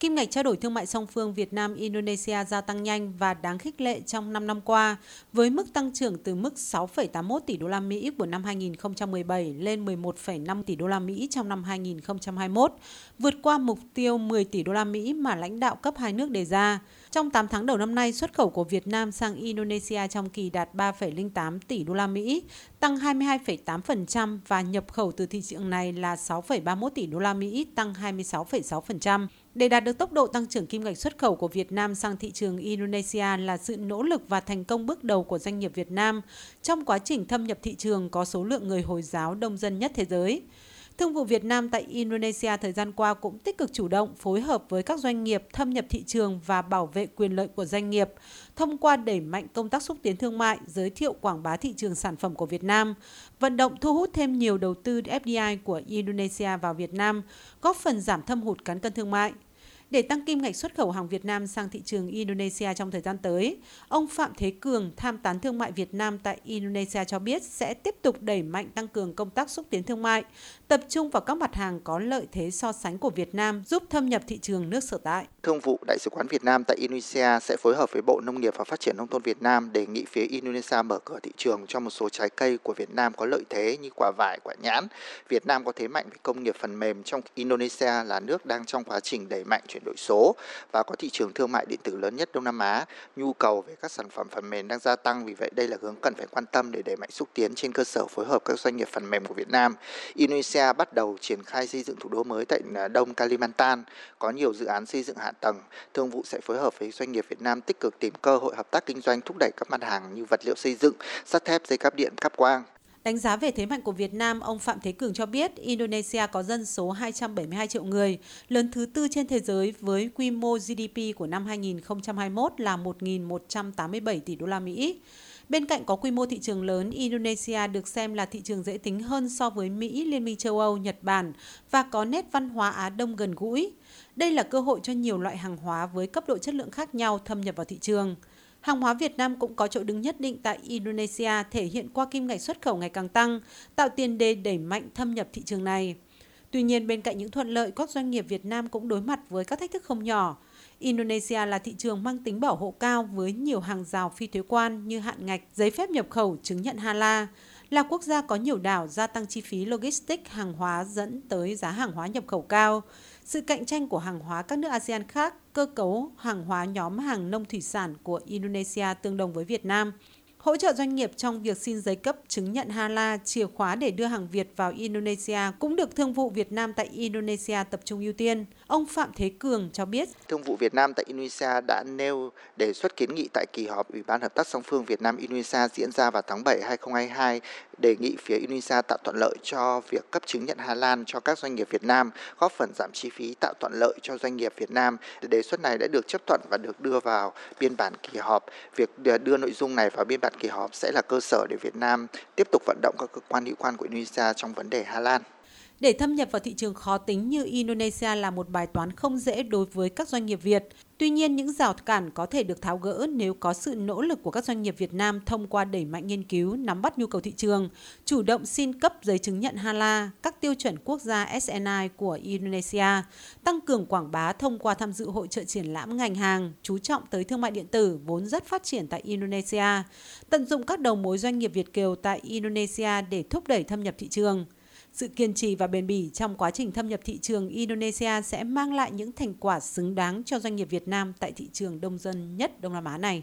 Kim ngạch trao đổi thương mại song phương Việt Nam Indonesia gia tăng nhanh và đáng khích lệ trong 5 năm qua, với mức tăng trưởng từ mức 6,81 tỷ đô la Mỹ của năm 2017 lên 11,5 tỷ đô la Mỹ trong năm 2021, vượt qua mục tiêu 10 tỷ đô la Mỹ mà lãnh đạo cấp hai nước đề ra. Trong 8 tháng đầu năm nay, xuất khẩu của Việt Nam sang Indonesia trong kỳ đạt 3,08 tỷ đô la Mỹ, tăng 22,8% và nhập khẩu từ thị trường này là 6,31 tỷ đô la Mỹ, tăng 26,6%. Để đạt được tốc độ tăng trưởng kim ngạch xuất khẩu của Việt Nam sang thị trường Indonesia là sự nỗ lực và thành công bước đầu của doanh nghiệp Việt Nam trong quá trình thâm nhập thị trường có số lượng người Hồi giáo đông dân nhất thế giới. Thương vụ Việt Nam tại Indonesia thời gian qua cũng tích cực chủ động phối hợp với các doanh nghiệp thâm nhập thị trường và bảo vệ quyền lợi của doanh nghiệp thông qua đẩy mạnh công tác xúc tiến thương mại, giới thiệu quảng bá thị trường sản phẩm của Việt Nam, vận động thu hút thêm nhiều đầu tư FDI của Indonesia vào Việt Nam, góp phần giảm thâm hụt cán cân thương mại. Để tăng kim ngạch xuất khẩu hàng Việt Nam sang thị trường Indonesia trong thời gian tới, ông Phạm Thế Cường, tham tán thương mại Việt Nam tại Indonesia cho biết sẽ tiếp tục đẩy mạnh tăng cường công tác xúc tiến thương mại, tập trung vào các mặt hàng có lợi thế so sánh của Việt Nam giúp thâm nhập thị trường nước sở tại. Thương vụ Đại sứ quán Việt Nam tại Indonesia sẽ phối hợp với Bộ Nông nghiệp và Phát triển Nông thôn Việt Nam đề nghị phía Indonesia mở cửa thị trường cho một số trái cây của Việt Nam có lợi thế như quả vải, quả nhãn. Việt Nam có thế mạnh về công nghiệp phần mềm trong Indonesia là nước đang trong quá trình đẩy mạnh chuyển đổi số và có thị trường thương mại điện tử lớn nhất Đông Nam Á. Nhu cầu về các sản phẩm phần mềm đang gia tăng, vì vậy đây là hướng cần phải quan tâm để đẩy mạnh xúc tiến trên cơ sở phối hợp các doanh nghiệp phần mềm của Việt Nam. Indonesia bắt đầu triển khai xây dựng thủ đô mới tại à, Đông Kalimantan, có nhiều dự án xây dựng hạ tầng. Thương vụ sẽ phối hợp với doanh nghiệp Việt Nam tích cực tìm cơ hội hợp tác kinh doanh thúc đẩy các mặt hàng như vật liệu xây dựng, sắt thép, dây cáp điện, cáp quang. Đánh giá về thế mạnh của Việt Nam, ông Phạm Thế Cường cho biết Indonesia có dân số 272 triệu người, lớn thứ tư trên thế giới với quy mô GDP của năm 2021 là 1.187 tỷ đô la Mỹ. Bên cạnh có quy mô thị trường lớn, Indonesia được xem là thị trường dễ tính hơn so với Mỹ, Liên minh châu Âu, Nhật Bản và có nét văn hóa Á Đông gần gũi. Đây là cơ hội cho nhiều loại hàng hóa với cấp độ chất lượng khác nhau thâm nhập vào thị trường. Hàng hóa Việt Nam cũng có chỗ đứng nhất định tại Indonesia thể hiện qua kim ngạch xuất khẩu ngày càng tăng, tạo tiền đề đẩy mạnh thâm nhập thị trường này. Tuy nhiên, bên cạnh những thuận lợi, các doanh nghiệp Việt Nam cũng đối mặt với các thách thức không nhỏ. Indonesia là thị trường mang tính bảo hộ cao với nhiều hàng rào phi thuế quan như hạn ngạch, giấy phép nhập khẩu, chứng nhận Hala. Là quốc gia có nhiều đảo gia tăng chi phí logistics hàng hóa dẫn tới giá hàng hóa nhập khẩu cao. Sự cạnh tranh của hàng hóa các nước ASEAN khác, cơ cấu hàng hóa nhóm hàng nông thủy sản của Indonesia tương đồng với Việt Nam – hỗ trợ doanh nghiệp trong việc xin giấy cấp chứng nhận Hala, chìa khóa để đưa hàng Việt vào Indonesia cũng được Thương vụ Việt Nam tại Indonesia tập trung ưu tiên. Ông Phạm Thế Cường cho biết. Thương vụ Việt Nam tại Indonesia đã nêu đề xuất kiến nghị tại kỳ họp Ủy ban Hợp tác song phương Việt Nam Indonesia diễn ra vào tháng 7 2022 đề nghị phía Indonesia tạo thuận lợi cho việc cấp chứng nhận Hà Lan cho các doanh nghiệp Việt Nam, góp phần giảm chi phí tạo thuận lợi cho doanh nghiệp Việt Nam. Đề xuất này đã được chấp thuận và được đưa vào biên bản kỳ họp. Việc đưa nội dung này vào biên bản kỳ họp sẽ là cơ sở để Việt Nam tiếp tục vận động các cơ quan hữu quan của Indonesia trong vấn đề Hà Lan. Để thâm nhập vào thị trường khó tính như Indonesia là một bài toán không dễ đối với các doanh nghiệp Việt. Tuy nhiên, những rào cản có thể được tháo gỡ nếu có sự nỗ lực của các doanh nghiệp Việt Nam thông qua đẩy mạnh nghiên cứu, nắm bắt nhu cầu thị trường, chủ động xin cấp giấy chứng nhận HALA, các tiêu chuẩn quốc gia SNI của Indonesia, tăng cường quảng bá thông qua tham dự hội trợ triển lãm ngành hàng, chú trọng tới thương mại điện tử vốn rất phát triển tại Indonesia, tận dụng các đầu mối doanh nghiệp Việt kiều tại Indonesia để thúc đẩy thâm nhập thị trường. Sự kiên trì và bền bỉ trong quá trình thâm nhập thị trường Indonesia sẽ mang lại những thành quả xứng đáng cho doanh nghiệp Việt Nam tại thị trường đông dân nhất Đông Nam Á này.